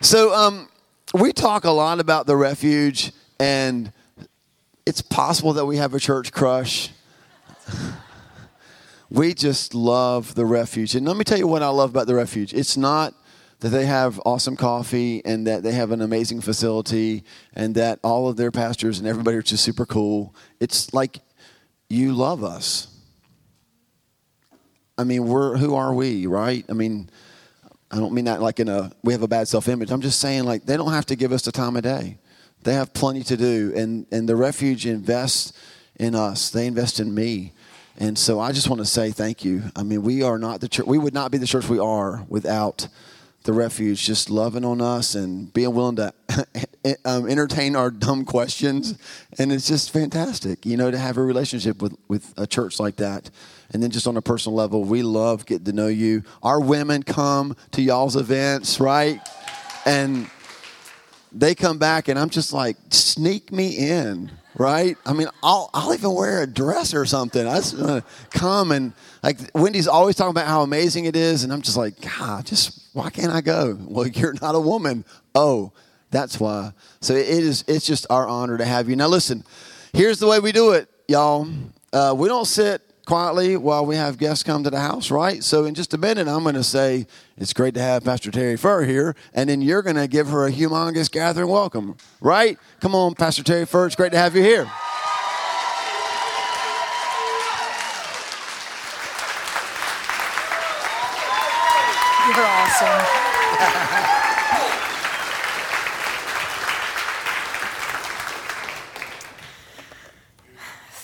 So um, we talk a lot about the refuge, and it's possible that we have a church crush. we just love the refuge. And let me tell you what I love about the refuge. It's not that they have awesome coffee and that they have an amazing facility and that all of their pastors and everybody are just super cool. It's like you love us. I mean, we're who are we, right? I mean, I don't mean that like in a we have a bad self-image. I'm just saying like they don't have to give us the time of day. They have plenty to do and and the refuge invests in us. They invest in me. And so I just want to say thank you. I mean, we are not the church we would not be the church we are without the refuge just loving on us and being willing to um, entertain our dumb questions. And it's just fantastic you know to have a relationship with with a church like that. And then just on a personal level we love getting to know you. Our women come to y'all's events right? And they come back and i'm just like sneak me in right? I mean, I'll, I'll even wear a dress or something. I just to come and like Wendy's always talking about how amazing it is, and I'm just like, God, just why can't I go? Well, you're not a woman. Oh, that's why. So it is. It's just our honor to have you. Now, listen. Here's the way we do it, y'all. Uh, we don't sit quietly while we have guests come to the house, right? So in just a minute, I'm going to say it's great to have Pastor Teri Furr here, and then you're going to give her a humongous gathering welcome, right? Come on, Pastor Teri Furr. It's great to have you here. You're awesome.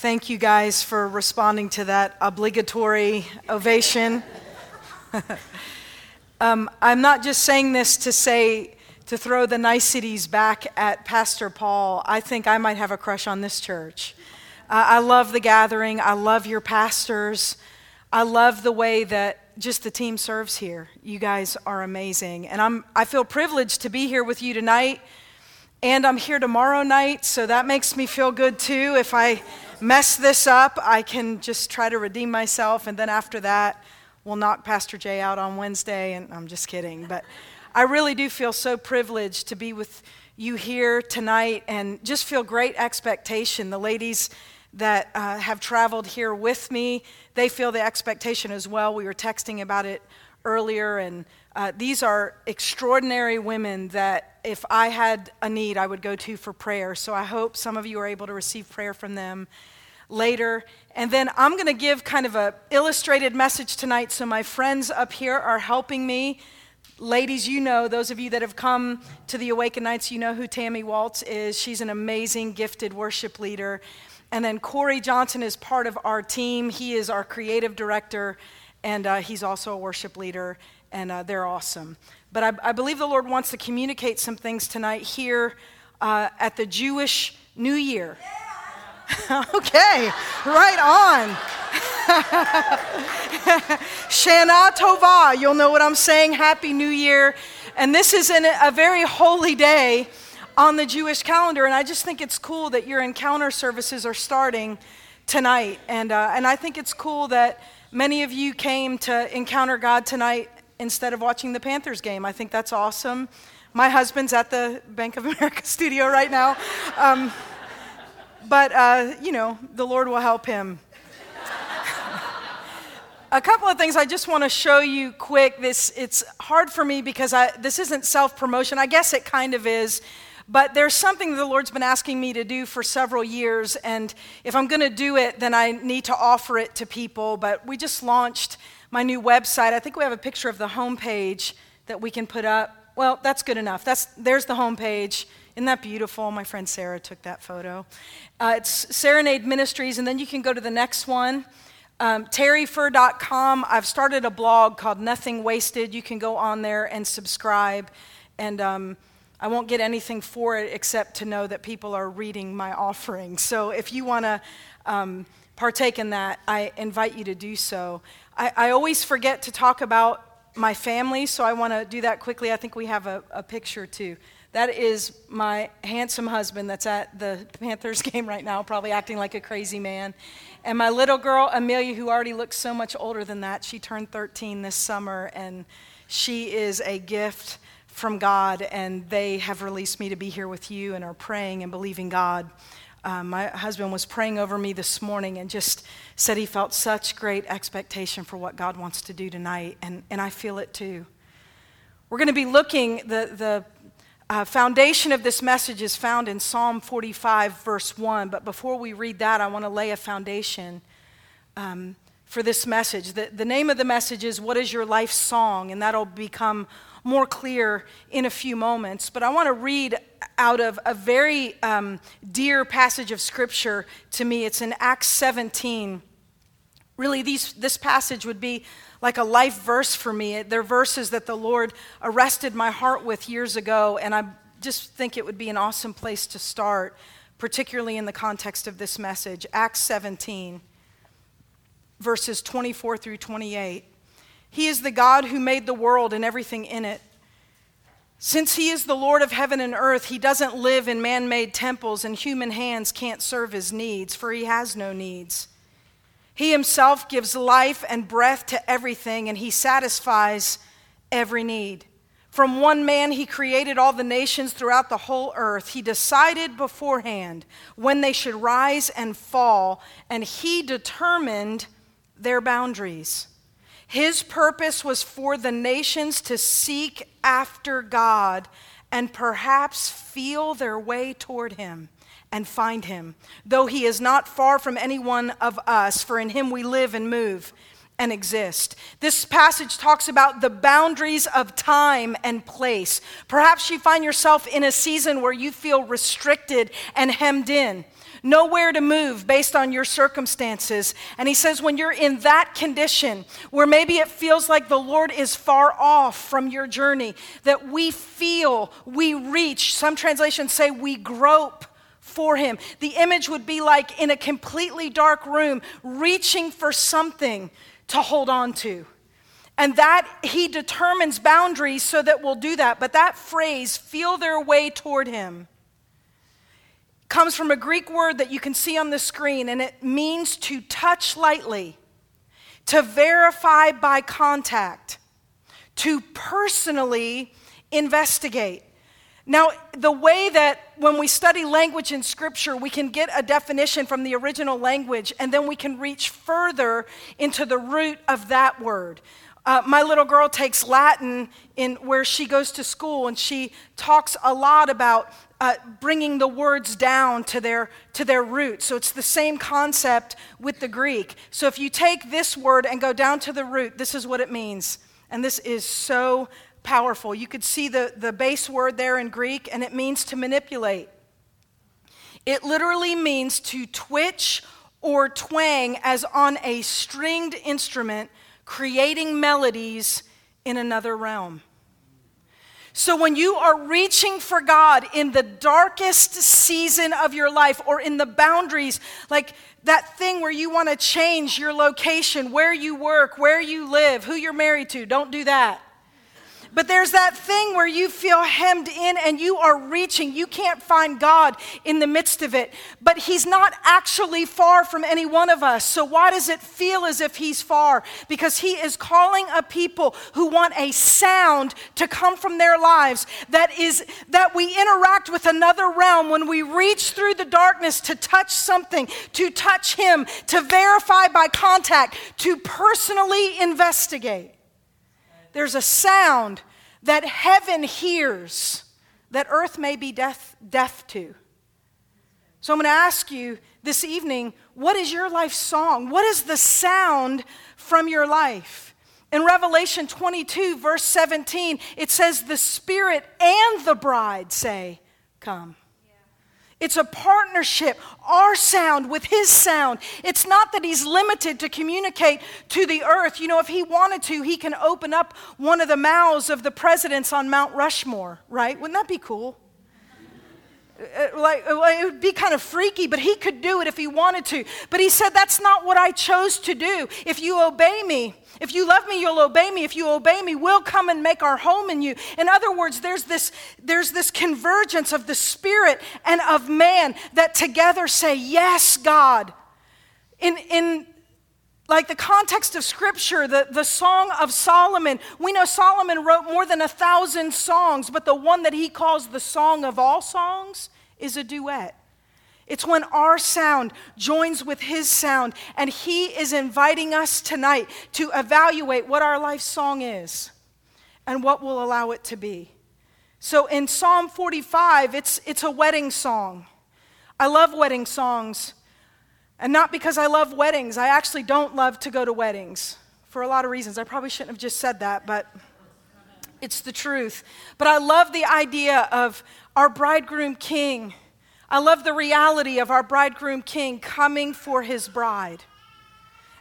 Thank you guys for responding to that obligatory ovation. um, I'm not just saying this to say, to throw the niceties back at Pastor Paul. I think I might have a crush on this church. Uh, I love the gathering. I love your pastors. I love the way that just the team serves here. You guys are amazing. And I'm, I feel privileged to be here with you tonight. And I'm here tomorrow night, so that makes me feel good too. If I mess this up, I can just try to redeem myself. And then after that, we'll knock Pastor Jay out on Wednesday. And I'm just kidding. But I really do feel so privileged to be with you here tonight and just feel great expectation. The ladies that uh, have traveled here with me, they feel the expectation as well. We were texting about it earlier, and uh, these are extraordinary women that if I had a need, I would go to for prayer. So I hope some of you are able to receive prayer from them later. And then I'm going to give kind of a illustrated message tonight. So my friends up here are helping me. Ladies, you know, those of you that have come to the Awaken Nights, you know who Tammy Waltz is. She's an amazing, gifted worship leader. And then Corey Johnson is part of our team. He is our creative director, and uh, he's also a worship leader and uh, they're awesome. But I, I, believe the Lord wants to communicate some things tonight here uh, at the Jewish New Year. okay, right on. Shana Tova, you'll know what I'm saying. Happy New Year. And this is an, a very holy day on the Jewish calendar, and I just think it's cool that your encounter services are starting tonight. And, uh, and I think it's cool that many of you came to encounter God tonight instead of watching the Panthers game. I think that's awesome. My husband's at the Bank of America studio right now. Um, but, uh, you know, the Lord will help him. a couple of things I just want to show you quick. This it's hard for me because I, this isn't self-promotion. I guess it kind of is. But there's something the Lord's been asking me to do for several years, and if I'm going to do it, then I need to offer it to people. But we just launched my new website. I think we have a picture of the homepage that we can put up. Well, that's good enough. That's, there's the homepage. Isn't that beautiful? My friend Sarah took that photo. Uh, it's Serenade Ministries, and then you can go to the next one. Um, terifurr.com. I've started a blog called Nothing Wasted. You can go on there and subscribe. And um, I won't get anything for it except to know that people are reading my offering. So if you want to um, partake in that, I invite you to do so. I, I always forget to talk about my family, so I want to do that quickly. I think we have a, a picture too. That is my handsome husband that's at the Panthers game right now, probably acting like a crazy man. And my little girl, Amelia, who already looks so much older than that, she turned 13 this summer, and she is a gift from God, and they have released me to be here with you and are praying and believing God. Uh, my husband was praying over me this morning and just said he felt such great expectation for what God wants to do tonight, and, and I feel it too. We're going to be looking, the, the uh, foundation of this message is found in Psalm 45, verse 1. But before we read that, I want to lay a foundation um, for this message. The, the name of the message is What is Your Life Song? And that'll become more clear in a few moments. But I want to read out of a very um, dear passage of Scripture to me. It's in Acts 17. Really, these, this passage would be like a life verse for me. They're verses that the Lord arrested my heart with years ago, and I just think it would be an awesome place to start, particularly in the context of this message. Acts 17, verses 24 through 28. He is the God who made the world and everything in it. Since he is the Lord of heaven and earth, he doesn't live in man made temples, and human hands can't serve his needs, for he has no needs. He himself gives life and breath to everything, and he satisfies every need. From one man, he created all the nations throughout the whole earth. He decided beforehand when they should rise and fall, and he determined their boundaries. His purpose was for the nations to seek after God and perhaps feel their way toward him and find him, though he is not far from any one of us, for in him we live and move and exist. This passage talks about the boundaries of time and place. Perhaps you find yourself in a season where you feel restricted and hemmed in. Nowhere to move based on your circumstances. And he says, when you're in that condition, where maybe it feels like the Lord is far off from your journey, that we feel, we reach, some translations say we grope for him. The image would be like in a completely dark room, reaching for something to hold on to. And that he determines boundaries so that we'll do that. But that phrase, feel their way toward him, comes from a Greek word that you can see on the screen, and it means to touch lightly, to verify by contact, to personally investigate. Now, the way that when we study language in Scripture, we can get a definition from the original language, and then we can reach further into the root of that word. Uh, my little girl takes Latin in where she goes to school, and she talks a lot about uh, bringing the words down to their to their root. So it's the same concept with the Greek. So if you take this word and go down to the root, this is what it means, and this is so powerful. You could see the, the base word there in Greek, and it means to manipulate. It literally means to twitch or twang as on a stringed instrument, creating melodies in another realm. So, when you are reaching for God in the darkest season of your life or in the boundaries, like that thing where you want to change your location, where you work, where you live, who you're married to, don't do that. But there's that thing where you feel hemmed in and you are reaching. You can't find God in the midst of it. But He's not actually far from any one of us. So why does it feel as if He's far? Because He is calling a people who want a sound to come from their lives that is that we interact with another realm when we reach through the darkness to touch something, to touch Him, to verify by contact, to personally investigate. There's a sound that heaven hears that earth may be deaf, deaf to. So I'm going to ask you this evening what is your life song? What is the sound from your life? In Revelation 22, verse 17, it says, The Spirit and the bride say, Come. It's a partnership, our sound with his sound. It's not that he's limited to communicate to the earth. You know, if he wanted to, he can open up one of the mouths of the presidents on Mount Rushmore, right? Wouldn't that be cool? Uh, like, uh, it would be kind of freaky, but he could do it if he wanted to. But he said, That's not what I chose to do. If you obey me, if you love me, you'll obey me. If you obey me, we'll come and make our home in you. In other words, there's this, there's this convergence of the spirit and of man that together say, Yes, God. In, in like the context of scripture, the, the Song of Solomon. We know Solomon wrote more than a thousand songs, but the one that he calls the Song of all songs is a duet. It's when our sound joins with his sound, and he is inviting us tonight to evaluate what our life song is and what will allow it to be. So in Psalm 45, it's, it's a wedding song. I love wedding songs. And not because I love weddings. I actually don't love to go to weddings for a lot of reasons. I probably shouldn't have just said that, but it's the truth. But I love the idea of our bridegroom king. I love the reality of our bridegroom king coming for his bride.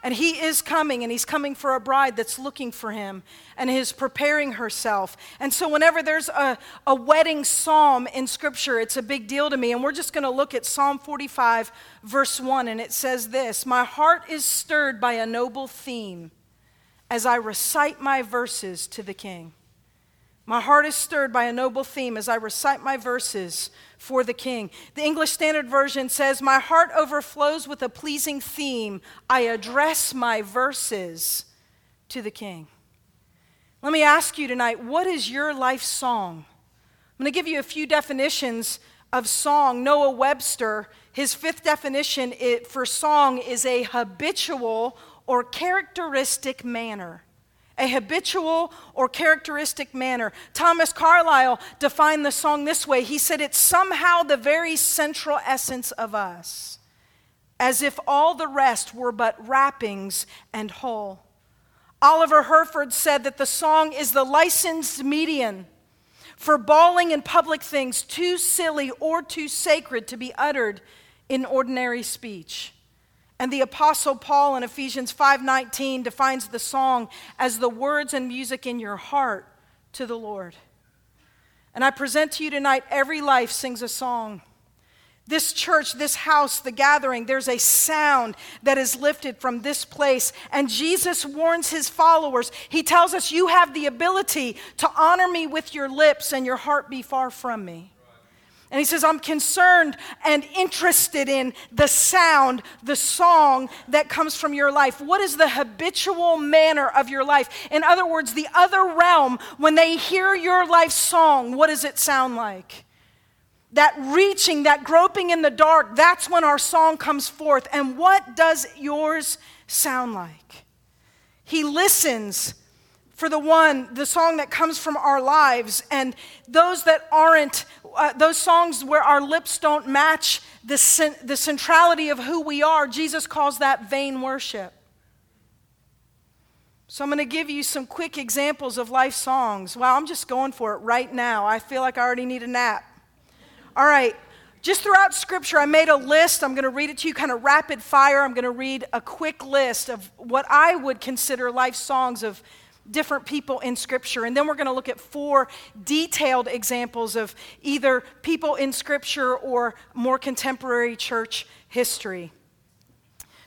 And he is coming, and he's coming for a bride that's looking for him and is preparing herself. And so, whenever there's a, a wedding psalm in Scripture, it's a big deal to me. And we're just going to look at Psalm 45, verse 1, and it says this My heart is stirred by a noble theme as I recite my verses to the king. My heart is stirred by a noble theme as I recite my verses for the king. The English Standard Version says, My heart overflows with a pleasing theme. I address my verses to the king. Let me ask you tonight, what is your life song? I'm going to give you a few definitions of song. Noah Webster, his fifth definition for song is a habitual or characteristic manner a habitual or characteristic manner. Thomas Carlyle defined the song this way he said, It's somehow the very central essence of us, as if all the rest were but wrappings and whole. Oliver Herford said that the song is the licensed median for bawling in public things too silly or too sacred to be uttered in ordinary speech. And the apostle Paul in Ephesians 5:19 defines the song as the words and music in your heart to the Lord. And I present to you tonight every life sings a song. This church, this house, the gathering, there's a sound that is lifted from this place. And Jesus warns his followers. He tells us, You have the ability to honor me with your lips and your heart be far from me. And he says, I'm concerned and interested in the sound, the song that comes from your life. What is the habitual manner of your life? In other words, the other realm, when they hear your life song, what does it sound like? That reaching, that groping in the dark, that's when our song comes forth. And what does yours sound like? He listens for the one, the song that comes from our lives, and those that aren't, uh, those songs where our lips don't match the, the centrality of who we are, Jesus calls that vain worship. So I'm going to give you some quick examples of life songs. Wow, I'm just going for it right now. I feel like I already need a nap. All right, just throughout Scripture, I made a list. I'm going to read it to you kind of rapid fire. I'm going to read a quick list of what I would consider life songs of different people in Scripture. And then we're going to look at four detailed examples of either people in Scripture or more contemporary church history.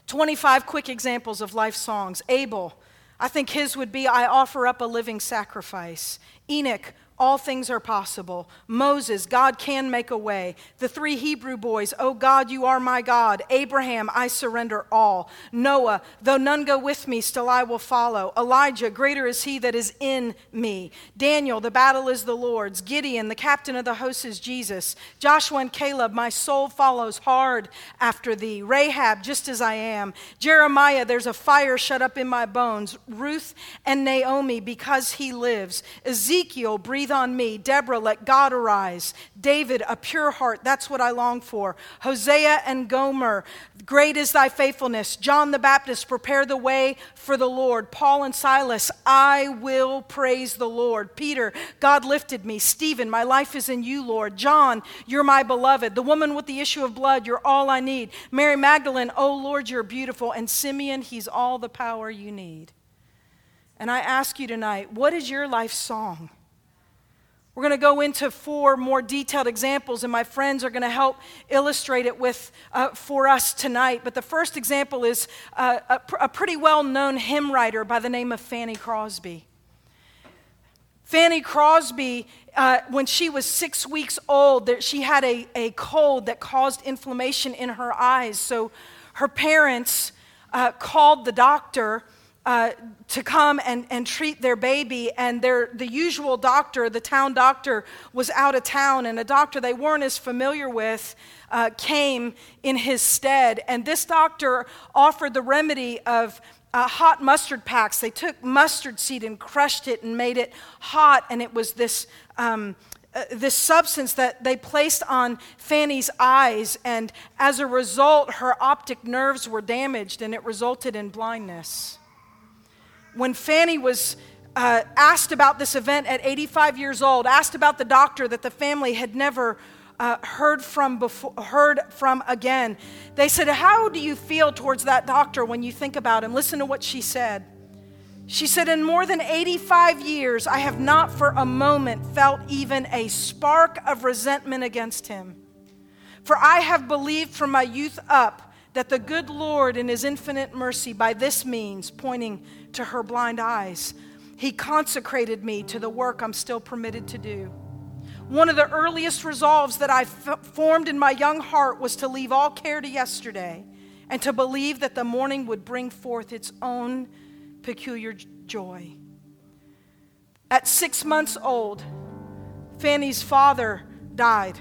25 quick examples of life songs. Abel, I think his would be I offer up a living sacrifice. Enoch, all things are possible. Moses, God can make a way. The three Hebrew boys, Oh God, you are my God. Abraham, I surrender all. Noah, though none go with me, still I will follow. Elijah, greater is he that is in me. Daniel, the battle is the Lord's. Gideon, the captain of the host is Jesus. Joshua and Caleb, my soul follows hard after thee. Rahab, just as I am. Jeremiah, there's a fire shut up in my bones. Ruth and Naomi, because he lives. Ezekiel, breathe breathe on me. Deborah, let God arise. David, a pure heart, that's what I long for. Hosea and Gomer, great is thy faithfulness. John the Baptist, prepare the way for the Lord. Paul and Silas, I will praise the Lord. Peter, God lifted me. Stephen, my life is in you, Lord. John, you're my beloved. The woman with the issue of blood, you're all I need. Mary Magdalene, oh Lord, you're beautiful. And Simeon, he's all the power you need. And I ask you tonight, what is your life song? We're going to go into four more detailed examples, and my friends are going to help illustrate it with, uh, for us tonight. But the first example is uh, a, a pretty well known hymn writer by the name of Fanny Crosby. Fanny Crosby, uh, when she was six weeks old, she had a, a cold that caused inflammation in her eyes. So her parents uh, called the doctor uh, to come and, and treat their baby, and their, the usual doctor, the town doctor, was out of town, and a doctor they weren't as familiar with uh, came in his stead. And this doctor offered the remedy of uh, hot mustard packs. They took mustard seed and crushed it and made it hot, and it was this. Um, uh, this substance that they placed on Fanny's eyes, and as a result, her optic nerves were damaged and it resulted in blindness when Fanny was uh, asked about this event at 85 years old, asked about the doctor that the family had never uh, heard from before, heard from again. They said, "How do you feel towards that doctor when you think about him?" Listen to what she said. She said, "In more than 85 years, I have not for a moment felt even a spark of resentment against him. For I have believed from my youth up that the good Lord, in his infinite mercy, by this means, pointing to her blind eyes. He consecrated me to the work I'm still permitted to do. One of the earliest resolves that I f- formed in my young heart was to leave all care to yesterday and to believe that the morning would bring forth its own peculiar joy. At six months old, Fanny's father died.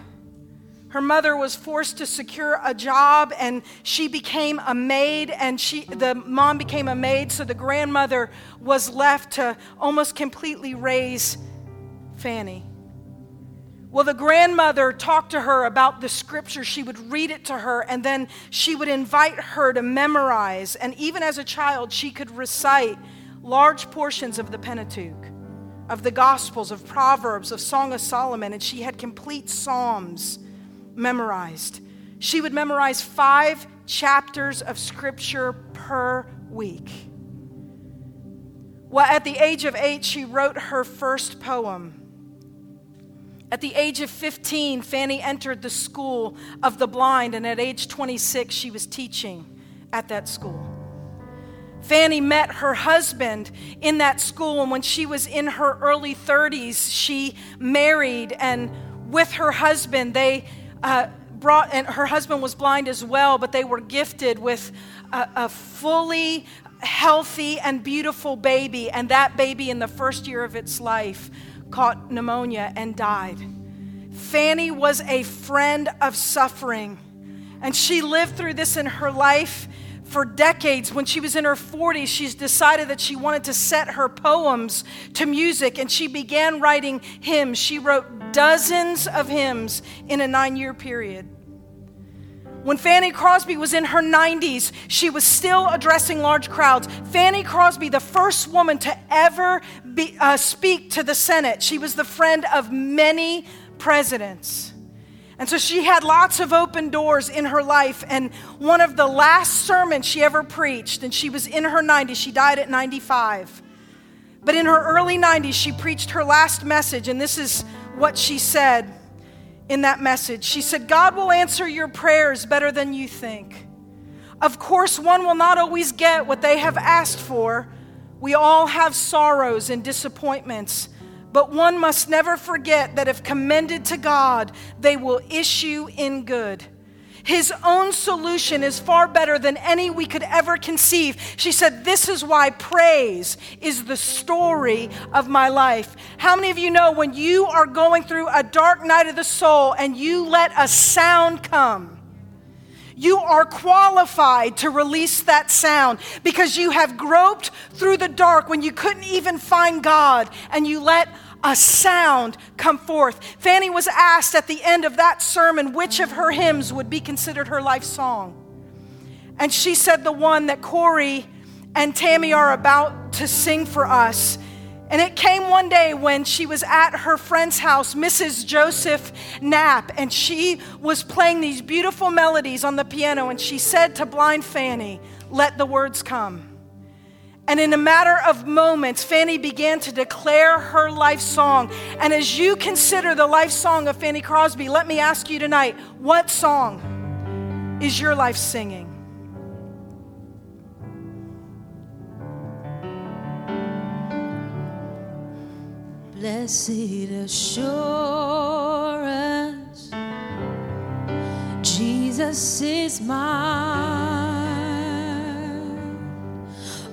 Her mother was forced to secure a job and she became a maid and she the mom became a maid so the grandmother was left to almost completely raise Fanny. Well, the grandmother talked to her about the scripture. She would read it to her, and then she would invite her to memorize. And even as a child, she could recite large portions of the Pentateuch, of the Gospels, of Proverbs, of Song of Solomon, and she had complete Psalms memorized. She would memorize five chapters of scripture per week. Well, at the age of eight, she wrote her first poem. At the age of 15, Fanny entered the school of the blind, and at age 26, she was teaching at that school. Fanny met her husband in that school, and when she was in her early 30s, she married, and with her husband, they uh, brought, and her husband was blind as well, but they were gifted with a, a fully healthy and beautiful baby. And that baby, in the first year of its life, caught pneumonia and died. Fanny was a friend of suffering, and she lived through this in her life for decades. When she was in her 40s, she's decided that she wanted to set her poems to music and she began writing hymns. She wrote dozens of hymns in a nine year period. When Fanny Crosby was in her 90s, she was still addressing large crowds. Fanny Crosby, the first woman to ever be, uh, speak to the Senate, she was the friend of many presidents. And so she had lots of open doors in her life. And one of the last sermons she ever preached, and she was in her 90s, she died at 95. But in her early 90s, she preached her last message, and this is what she said in that message. She said, God will answer your prayers better than you think. Of course, one will not always get what they have asked for. We all have sorrows and disappointments. But one must never forget that if commended to God, they will issue in good. His own solution is far better than any we could ever conceive. She said, This is why praise is the story of my life. How many of you know when you are going through a dark night of the soul and you let a sound come? You are qualified to release that sound because you have groped through the dark when you couldn't even find God and you let a sound come forth. Fanny was asked at the end of that sermon which of her hymns would be considered her life song. And she said, The one that Corey and Tammy are about to sing for us. And it came one day when she was at her friend's house, Mrs. Joseph Knapp, and she was playing these beautiful melodies on the piano. And she said to blind Fanny, Let the words come. And in a matter of moments, Fanny began to declare her life song. And as you consider the life song of Fanny Crosby, let me ask you tonight what song is your life singing? Blessed assurance, Jesus is mine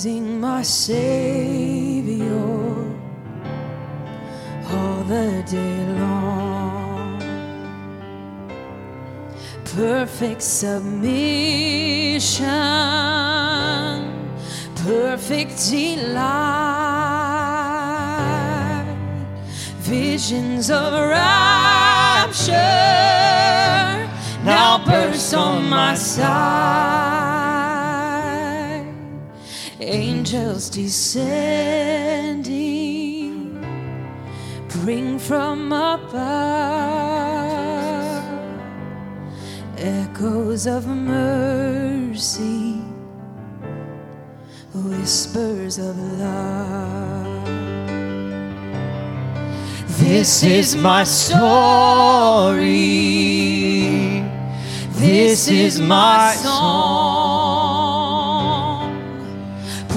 praising my Savior all the day long. Perfect submission, perfect delight, visions of rapture now burst on my side. Angels descending bring from above echoes of mercy, whispers of love. This is my story. This is my song,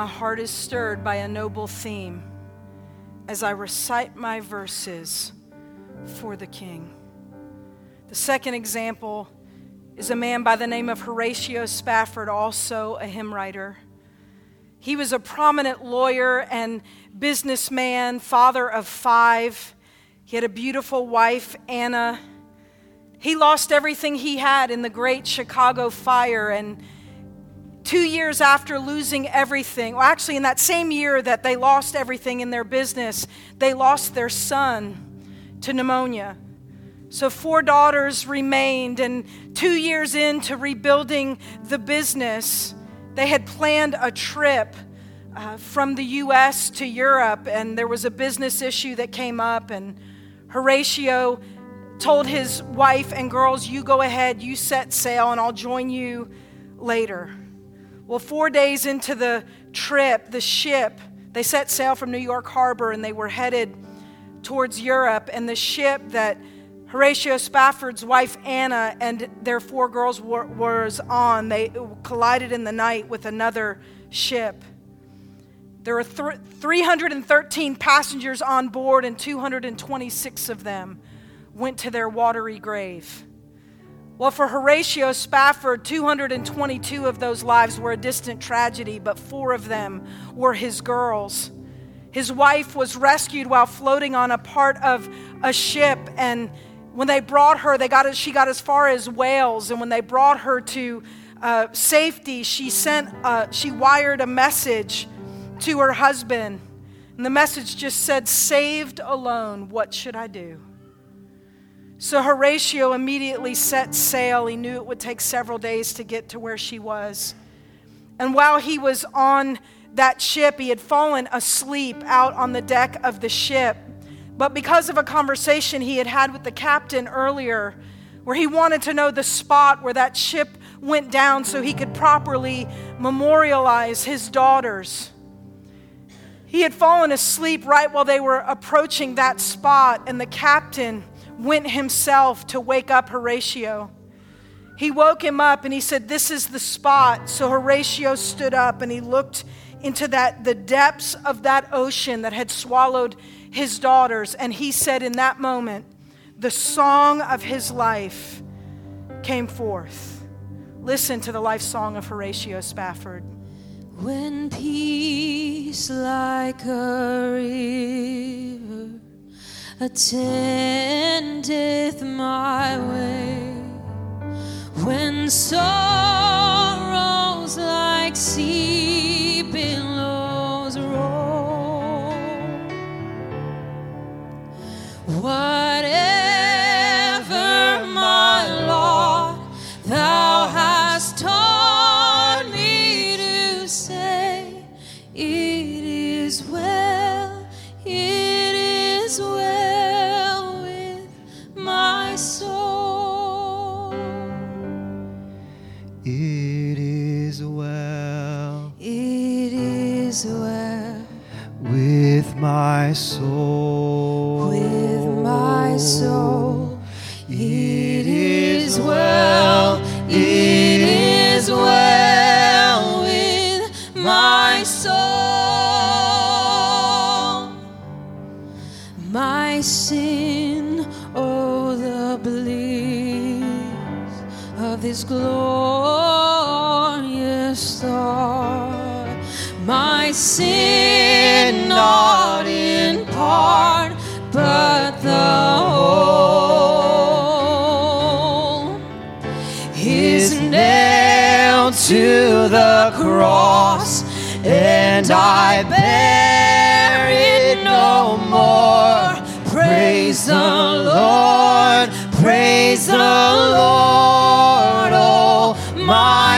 My heart is stirred by a noble theme as I recite my verses for the King. The second example is a man by the name of Horatio Spafford, also a hymn writer. He was a prominent lawyer and businessman, father of five. He had a beautiful wife, Anna. He lost everything he had in the great Chicago fire and Two years after losing everything, well, actually, in that same year that they lost everything in their business, they lost their son to pneumonia. So, four daughters remained, and two years into rebuilding the business, they had planned a trip uh, from the US to Europe, and there was a business issue that came up, and Horatio told his wife and girls, You go ahead, you set sail, and I'll join you later. Well, four days into the trip, the ship, they set sail from New York Harbor and they were headed towards Europe. And the ship that Horatio Spafford's wife Anna and their four girls were, was on, they collided in the night with another ship. There were th- 313 passengers on board, and 226 of them went to their watery grave. Well, for Horatio Spafford, 222 of those lives were a distant tragedy, but four of them were his girls. His wife was rescued while floating on a part of a ship, and when they brought her, they got she got as far as Wales, and when they brought her to uh, safety, she sent uh, she wired a message to her husband, and the message just said, "Saved alone, what should I do?" So Horatio immediately set sail. He knew it would take several days to get to where she was. And while he was on that ship, he had fallen asleep out on the deck of the ship. But because of a conversation he had had with the captain earlier, where he wanted to know the spot where that ship went down so he could properly memorialize his daughters. He had fallen asleep right while they were approaching that spot, and the captain went himself to wake up Horatio. He woke him up and he said, This is the spot. So Horatio stood up and he looked into that the depths of that ocean that had swallowed his daughters. And he said in that moment, the song of his life came forth. Listen to the life song of Horatio Spafford. When peace like a river attendeth my way, when sorrows like sea billows roll, whatever with my soul. with my soul. It is well, it is well with my soul. My sin, oh, the bliss of this glorious thought. My sin, not in part, but the whole is nailed to the cross, and I bear it no more. Praise the Lord, praise the Lord, oh my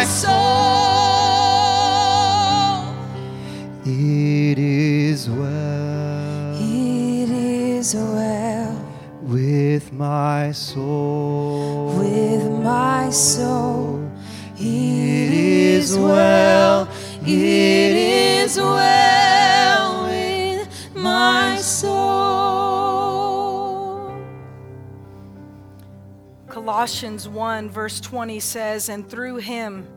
my soul. with my soul. It is well, it is well with my soul. Colossians 1, verse 20 says, And through him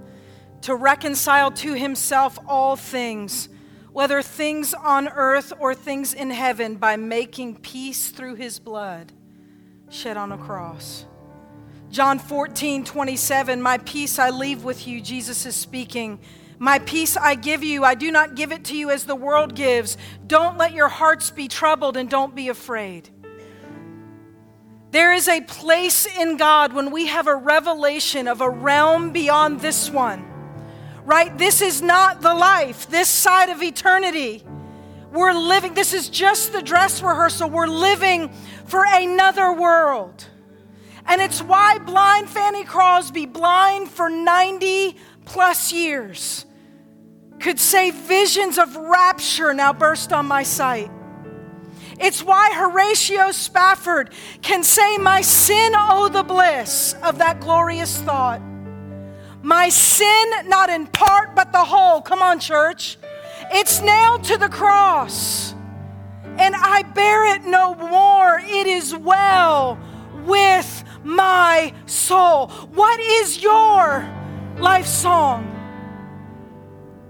to reconcile to himself all things, whether things on earth or things in heaven, by making peace through his blood shed on a cross. John 14, 27, My peace I leave with you, Jesus is speaking. My peace I give you. I do not give it to you as the world gives. Don't let your hearts be troubled and don't be afraid. There is a place in God when we have a revelation of a realm beyond this one, right? This is not the life, this side of eternity. We're living, this is just the dress rehearsal. We're living for another world. And it's why blind Fanny Crosby, blind for 90 plus years, could say visions of rapture now burst on my sight. It's why Horatio Spafford can say, My sin, oh, the bliss of that glorious thought. My sin, not in part, but the whole. Come on, church. It's nailed to the cross, and I bear it no more. It is well with my soul. What is your life song?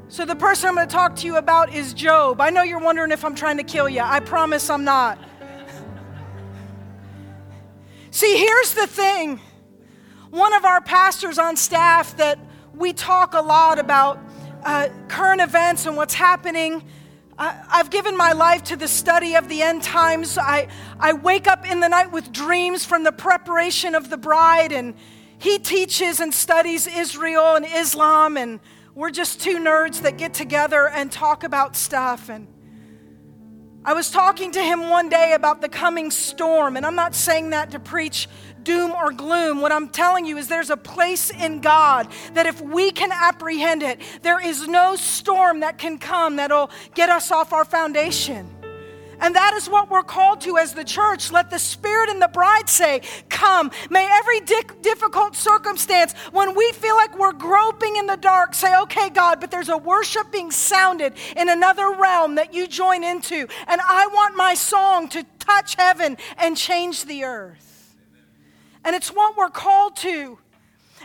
So, the person I'm going to talk to you about is Job. I know you're wondering if I'm trying to kill you. I promise I'm not. See, here's the thing one of our pastors on staff that we talk a lot about uh, current events and what's happening. I, I've given my life to the study of the end times. I, I wake up in the night with dreams from the preparation of the bride, and he teaches and studies Israel and Islam, and we're just two nerds that get together and talk about stuff. And I was talking to him one day about the coming storm, and I'm not saying that to preach doom or gloom. What I'm telling you is there's a place in God that if we can apprehend it, there is no storm that can come that'll get us off our foundation. And that is what we're called to as the church. Let the Spirit and the bride say, Come. May every di- difficult circumstance, when we feel like we're groping in the dark, say, Okay, God, but there's a worship being sounded in another realm that you join into. And I want my song to touch heaven and change the earth. And it's what we're called to.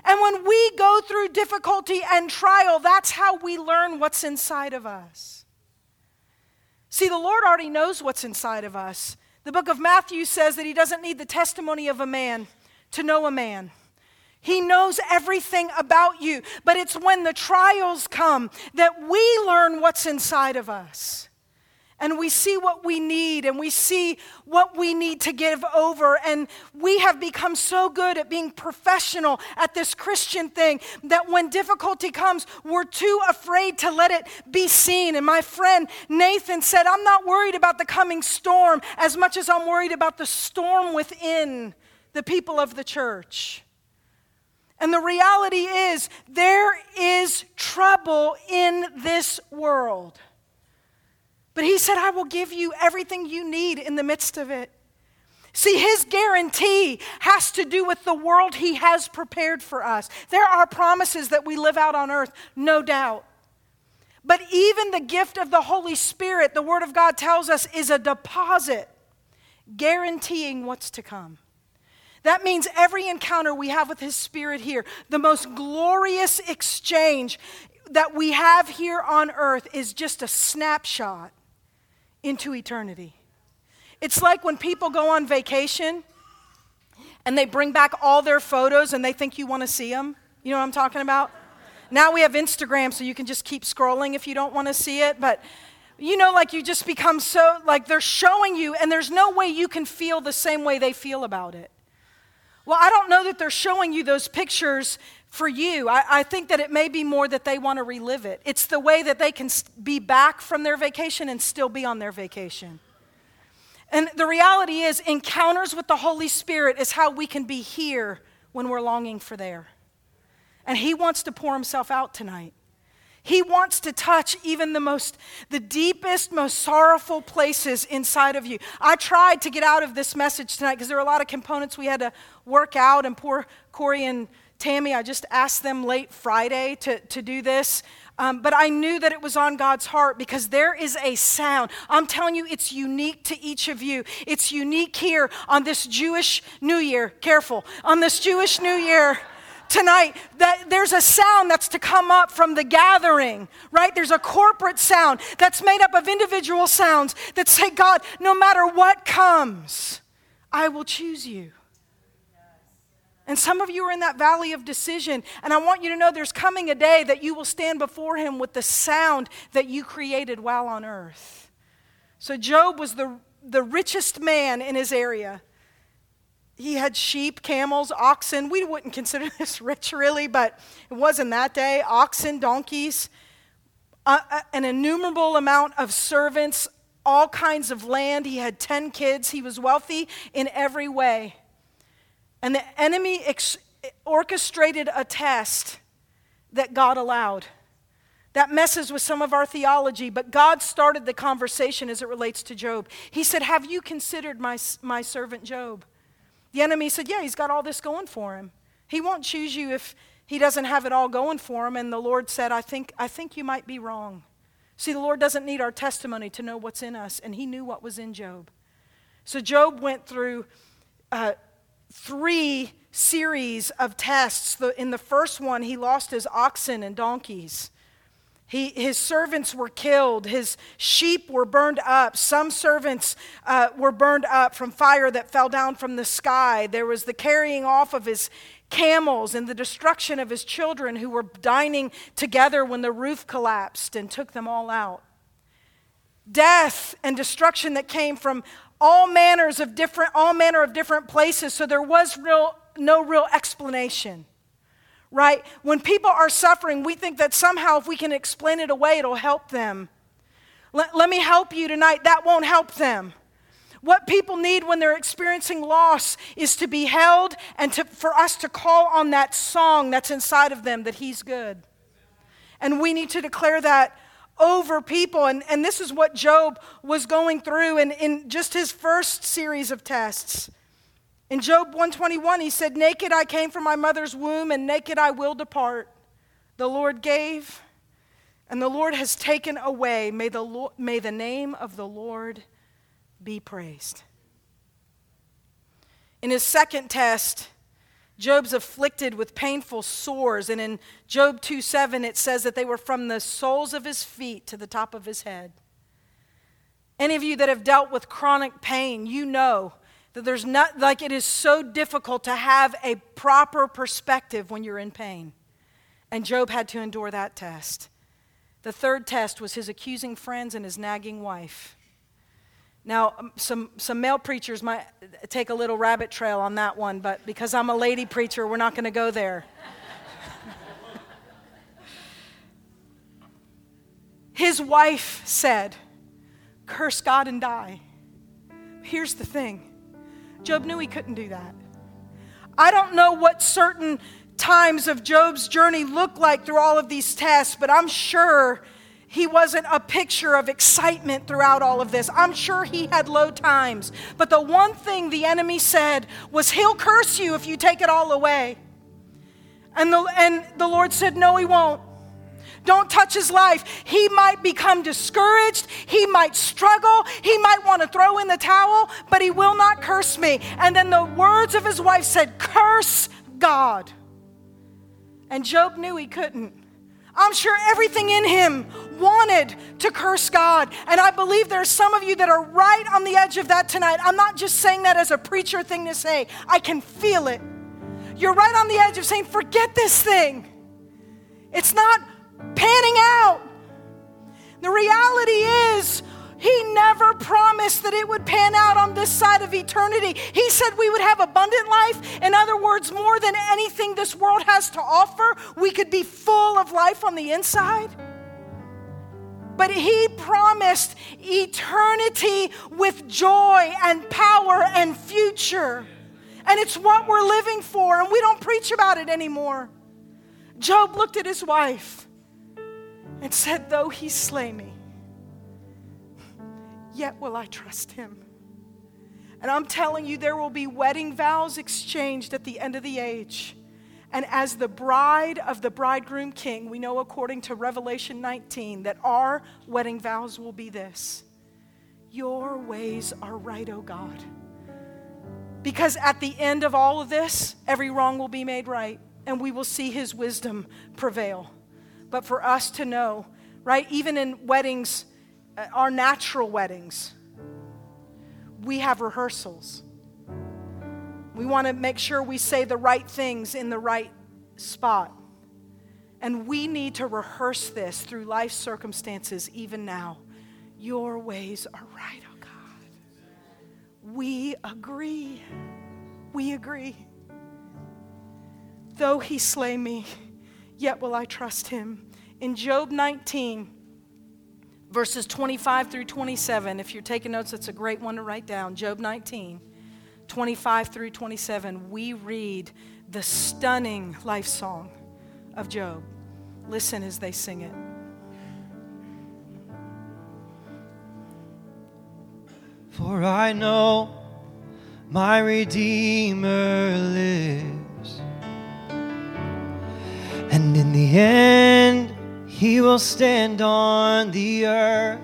And when we go through difficulty and trial, that's how we learn what's inside of us. See, the Lord already knows what's inside of us. The book of Matthew says that he doesn't need the testimony of a man to know a man. He knows everything about you, but it's when the trials come that we learn what's inside of us and we see what we need and we see what we need to give over. And we have become so good at being professional at this Christian thing that when difficulty comes, we're too afraid to let it be seen. And my friend Nathan said, I'm not worried about the coming storm as much as I'm worried about the storm within the people of the church. And the reality is, there is trouble in this world. But he said, I will give you everything you need in the midst of it. See, his guarantee has to do with the world he has prepared for us. There are promises that we live out on earth, no doubt. But even the gift of the Holy Spirit, the Word of God tells us, is a deposit guaranteeing what's to come. That means every encounter we have with His Spirit here, the most glorious exchange that we have here on earth, is just a snapshot into eternity. It's like when people go on vacation and they bring back all their photos and they think you want to see them. You know what I'm talking about? Now we have Instagram, so you can just keep scrolling if you don't want to see it. But you know, like you just become so, like they're showing you, and there's no way you can feel the same way they feel about it. Well, I don't know that they're showing you those pictures for you. I, I, think that it may be more that they want to relive it. It's the way that they can be back from their vacation and still be on their vacation. And the reality is, encounters with the Holy Spirit is how we can be here when we're longing for there. And He wants to pour Himself out tonight. He wants to touch even the most, the deepest, most sorrowful places inside of you. I tried to get out of this message tonight because there were a lot of components we had to work out, and poor Corey and Tammy, I just asked them late Friday to, to do this. Um, but I knew that it was on God's heart because there is a sound. I'm telling you, it's unique to each of you. It's unique here on this Jewish New Year. Careful. On this Jewish New Year tonight that there's a sound that's to come up from the gathering, right? There's a corporate sound that's made up of individual sounds that say, God, no matter what comes, I will choose you. And some of you are in that valley of decision. And I want you to know there's coming a day that you will stand before him with the sound that you created while on earth. So, Job was the, the richest man in his area. He had sheep, camels, oxen. We wouldn't consider this rich really, but it was in that day oxen, donkeys, uh, uh an innumerable amount of servants, all kinds of land. He had 10 kids. He was wealthy in every way. And the enemy ex- orchestrated a test that God allowed. That messes with some of our theology, but God started the conversation as it relates to Job. He said, Have you considered my, my servant Job? The enemy said, Yeah, he's got all this going for him. He won't choose you if he doesn't have it all going for him. And the Lord said, I think, I think you might be wrong. See, the Lord doesn't need our testimony to know what's in us, and he knew what was in Job. So Job went through uh, three series of tests. In the first one, he lost his oxen and donkeys. He, his servants were killed. His sheep were burned up. Some servants uh, were burned up from fire that fell down from the sky. There was the carrying off of his camels and the destruction of his children who were dining together when the roof collapsed and took them all out. Death and destruction that came from all manners of different, all manner of different places. So there was real, no real explanation. Right? When people are suffering, we think that somehow if we can explain it away, it'll help them. Let, let me help you tonight. That won't help them. What people need when they're experiencing loss is to be held and to, for us to call on that song that's inside of them that He's good. And we need to declare that over people. And, and this is what Job was going through in, in just his first series of tests. In Job 121, he said, Naked I came from my mother's womb, and naked I will depart. The Lord gave, and the Lord has taken away. May the, Lord, may the name of the Lord be praised. In his second test, Job's afflicted with painful sores. And in Job 2 7, it says that they were from the soles of his feet to the top of his head. Any of you that have dealt with chronic pain, you know that there's not, like, it is so difficult to have a proper perspective when you're in pain. And Job had to endure that test. The third test was his accusing friends and his nagging wife. Now, um, some, some male preachers might take a little rabbit trail on that one, but because I'm a lady preacher, we're not going to go there. His wife said, Curse God and die. Here's the thing Job knew he couldn't do that. I don't know what certain times of Job's journey looked like through all of these tests, but I'm sure he wasn't a picture of excitement throughout all of this. I'm sure he had low times. But the one thing the enemy said was, He'll curse you if you take it all away. And the, and the Lord said, No, he won't. Don't touch his life. He might become discouraged. He might struggle. He might want to throw in the towel, but he will not curse me. And then the words of his wife said, Curse God. And Job knew he couldn't. I'm sure everything in him wanted to curse God. And I believe there are some of you that are right on the edge of that tonight. I'm not just saying that as a preacher thing to say, I can feel it. You're right on the edge of saying, forget this thing. It's not panning out. The reality is, he never promised it would pan out on this side of eternity. He said we would have abundant life. In other words, more than anything this world has to offer, we could be full of life on the inside. But he promised eternity with joy and power and future. And it's what we're living for, and we don't preach about it anymore. Job looked at his wife and said, Though he slay me, yet will I trust him. And I'm telling you, there will be wedding vows exchanged at the end of the age. And as the bride of the bridegroom king, we know according to Revelation 19 that our wedding vows will be this Your ways are right, O God. Because at the end of all of this, every wrong will be made right, and we will see his wisdom prevail but for us to know, right? Even in weddings, our natural weddings, we have rehearsals. We want to make sure we say the right things in the right spot. And we need to rehearse this through life circumstances even now. Your ways are right, oh God. We agree. We agree. Though he slay me, yet will I trust him. In Job 19, verses 25 through 27, if you're taking notes, that's a great one to write down. Job 19, 25 through 27, we read the stunning life song of Job. Listen as they sing it. For I know my Redeemer lives and in the end, he will stand on the earth.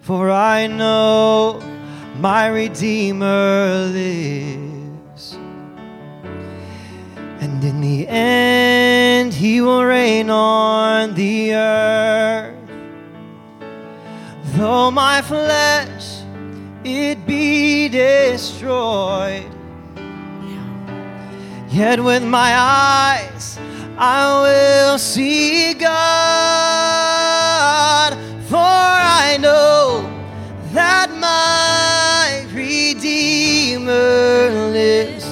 For I know my Redeemer lives. And in the end, he will reign on the earth. Though my flesh it be destroyed Yet with my eyes I will see God, for I know that my Redeemer lives,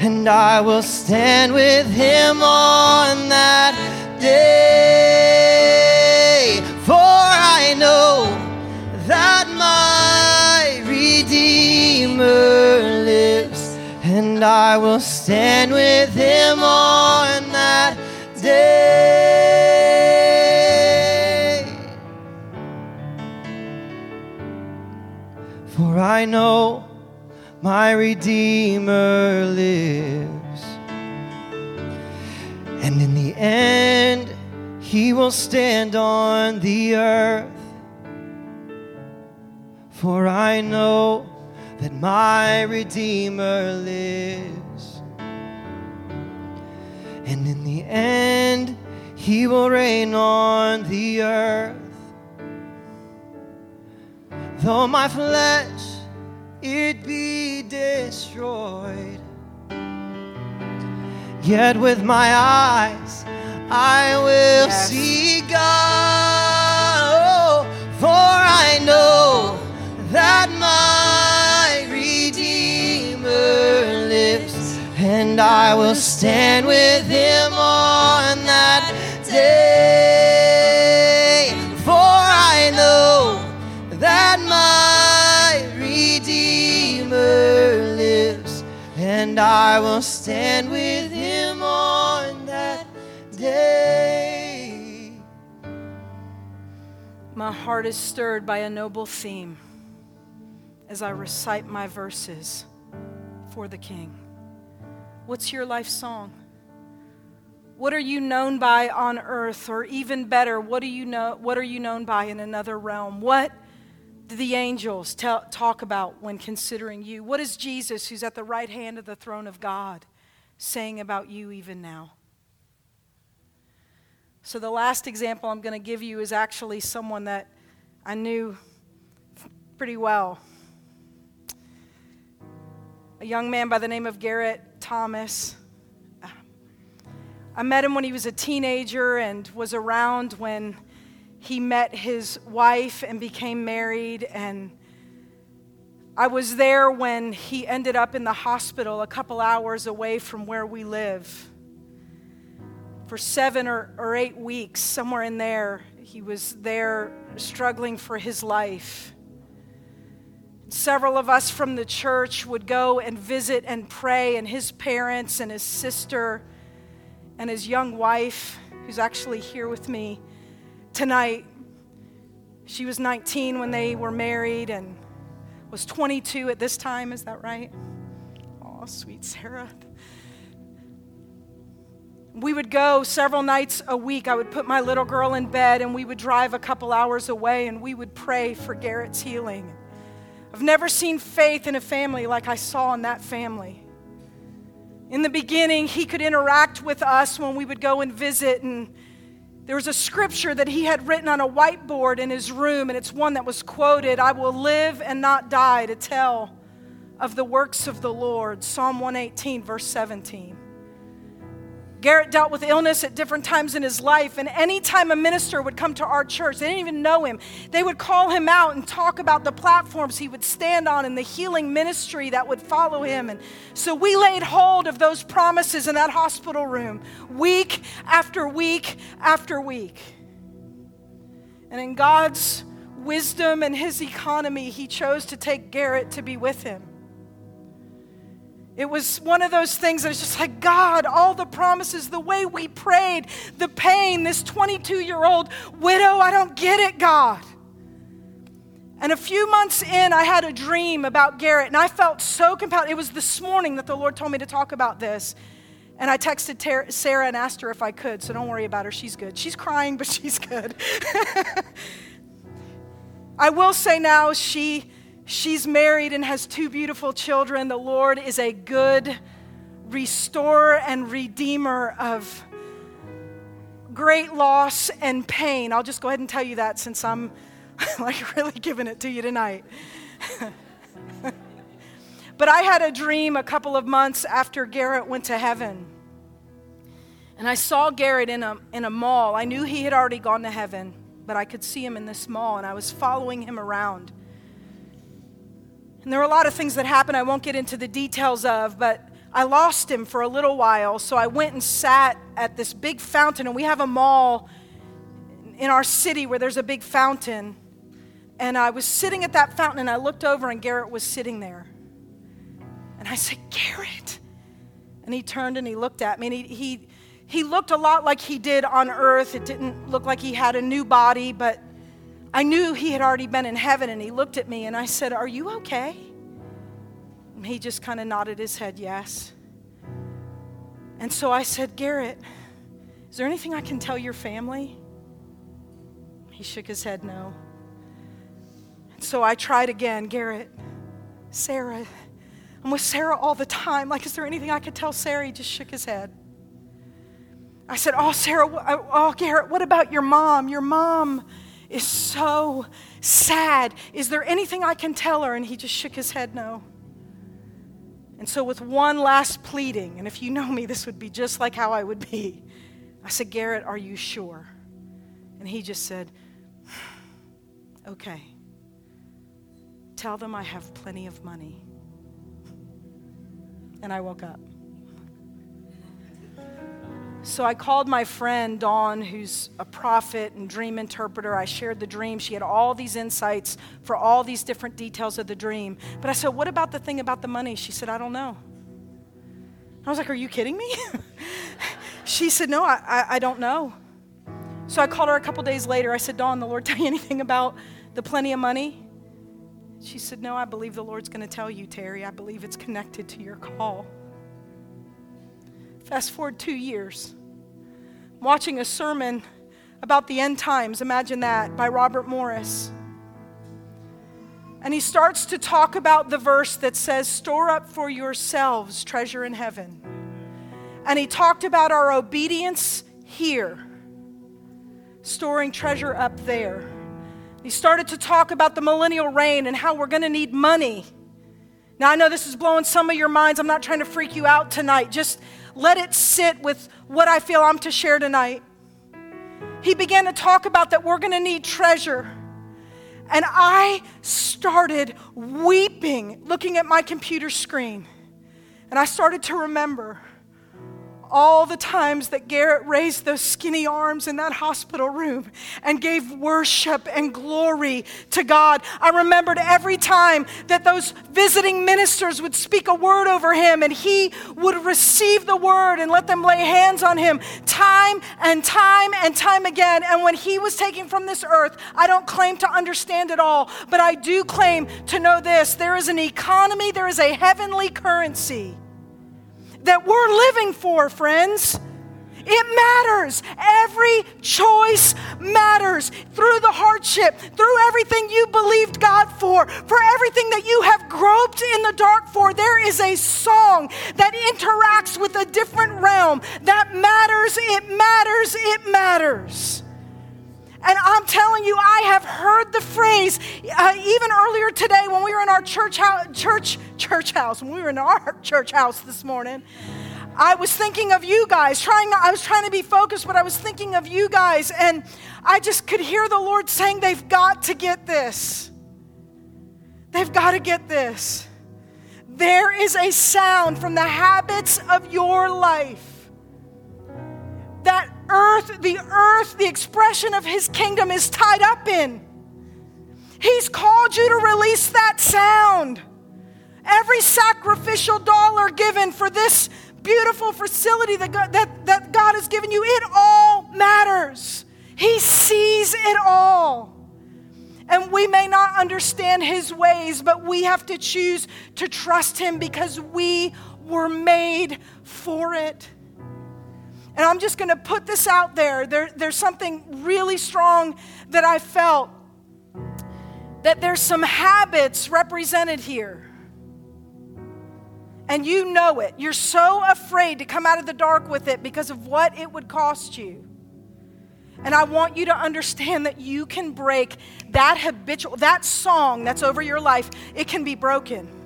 and I will stand with him on that day. For I know that my Redeemer lives, and I will stand with him on day. For I know my Redeemer lives, and in the end, he will stand on the earth. For I know that my Redeemer lives. And in the end, he will reign on the earth. though my flesh it be destroyed. Yet with my eyes I will Yes. see God, oh, for I know that my I will stand with him on that day. For I know that my Redeemer lives, and I will stand with him on that day. My heart is stirred by a noble theme as I recite my verses for the King. What's your life song? What are you known by on earth? Or even better, what, do you know, what are you known by in another realm? What do the angels talk about when considering you? What is Jesus, who's at the right hand of the throne of God, saying about you even now? So, the last example I'm going to give you is actually someone that I knew pretty well. A young man by the name of Garrett Thomas. I met him when he was a teenager and was around when he met his wife and became married. And I was there when he ended up in the hospital a couple hours away from where we live for seven or, or eight weeks, somewhere in there. He was there struggling for his life. Several of us from the church would go and visit and pray, and his parents and his sister and his young wife, who's actually here with me tonight. She was 19 when they were married and was 22 at this time. Is that right? Oh, sweet Sarah. We would go several nights a week. I would put my little girl in bed and we would drive a couple hours away and we would pray for Garrett's healing. I've never seen faith in a family like I saw in that family. In the beginning, he could interact with us when we would go and visit, and there was a scripture that he had written on a whiteboard in his room, and it's one that was quoted I will live and not die to tell of the works of the Lord. Psalm 118, verse 17. Garrett dealt with illness at different times in his life, and anytime a minister would come to our church, they didn't even know him, they would call him out and talk about the platforms he would stand on and the healing ministry that would follow him. And so we laid hold of those promises in that hospital room week after week after week. And in God's wisdom and his economy, he chose to take Garrett to be with him. It was one of those things that it's just like, God, all the promises, the way we prayed, the pain, this 22 year old widow, I don't get it, God. And a few months in, I had a dream about Garrett, and I felt so compelled. It was this morning that the Lord told me to talk about this. And I texted Ter- Sarah and asked her if I could, so don't worry about her. She's good. She's crying, but she's good. I will say now, she She's married and has two beautiful children. The Lord is a good restorer and redeemer of great loss and pain. I'll just go ahead and tell you that since I'm like really giving it to you tonight. but I had a dream a couple of months after Garrett went to heaven. And I saw Garrett in a, in a mall. I knew he had already gone to heaven, but I could see him in this mall, and I was following him around. And there were a lot of things that happened I won't get into the details of, but I lost him for a little while. So I went and sat at this big fountain, and we have a mall in our city where there's a big fountain. And I was sitting at that fountain, and I looked over, and Garrett was sitting there. And I said, Garrett. And he turned and he looked at me, and he, he, he looked a lot like he did on earth. It didn't look like he had a new body, but I knew he had already been in heaven and he looked at me and I said, Are you okay? And he just kind of nodded his head, Yes. And so I said, Garrett, is there anything I can tell your family? He shook his head, No. And so I tried again, Garrett, Sarah, I'm with Sarah all the time. Like, is there anything I could tell Sarah? He just shook his head. I said, Oh, Sarah, oh, Garrett, what about your mom? Your mom is so sad. Is there anything I can tell her? And he just shook his head no. And so, with one last pleading, and if you know me, this would be just like how I would be, I said, Garrett, are you sure? And he just said, Okay. Tell them I have plenty of money. And I woke up. So I called my friend Dawn, who's a prophet and dream interpreter. I shared the dream. She had all these insights for all these different details of the dream. But I said, What about the thing about the money? She said, I don't know. I was like, Are you kidding me? she said, No, I, I, I, don't know. So I called her a couple days later. I said, Dawn, the Lord tell you anything about the plenty of money? She said, No, I believe the Lord's going to tell you, Teri. I believe it's connected to your call. Fast forward two years, watching a sermon about the end times, imagine that, by Robert Morris. And he starts to talk about the verse that says, Store up for yourselves treasure in heaven. And he talked about our obedience here, storing treasure up there. He started to talk about the millennial reign and how we're going to need money. Now, I know this is blowing some of your minds. I'm not trying to freak you out tonight. Just let it sit with what I feel I'm to share tonight. He began to talk about that we're going to need treasure. And I started weeping looking at my computer screen. And I started to remember all the times that Garrett raised those skinny arms in that hospital room and gave worship and glory to God. I remembered every time that those visiting ministers would speak a word over him and he would receive the word and let them lay hands on him time and time and time again. And when he was taken from this earth, I don't claim to understand it all, but I do claim to know this there is an economy, there is a heavenly currency that we're living for, friends. It matters. Every choice matters. Through the hardship, through everything you believed God for, for everything that you have groped in the dark for, there is a song that interacts with a different realm that matters. It matters. It matters. And I'm telling you, I have heard the phrase uh, even earlier today when we were in our church house, church church house. When we were in our church house this morning, I was thinking of you guys. Trying, I was trying to be focused, but I was thinking of you guys, and I just could hear the Lord saying, "They've got to get this. They've got to get this." There is a sound from the habits of your life that earth, the earth, the expression of his kingdom is tied up in. He's called you to release that sound. Every sacrificial dollar given for this beautiful facility that God, that, that God has given you, it all matters. He sees it all. And we may not understand his ways, but we have to choose to trust him because we were made for it. And I'm just going to put this out there. there. There's something really strong that I felt that there's some habits represented here. And you know it. You're so afraid to come out of the dark with it because of what it would cost you. And I want you to understand that you can break that habitual, that song that's over your life, it can be broken.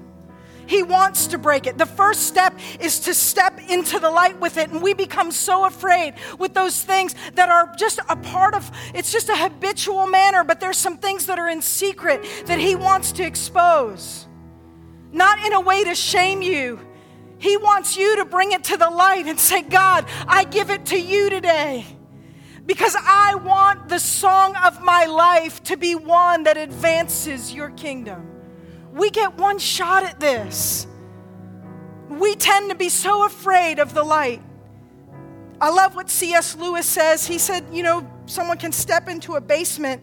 He wants to break it. The first step is to step into the light with it. And we become so afraid with those things that are just a part of it's just a habitual manner, but there's some things that are in secret that He wants to expose. Not in a way to shame you. He wants you to bring it to the light and say, God, I give it to you today because I want the song of my life to be one that advances your kingdom. We get one shot at this. We tend to be so afraid of the light. I love what C.S. Lewis says. He said, you know, someone can step into a basement,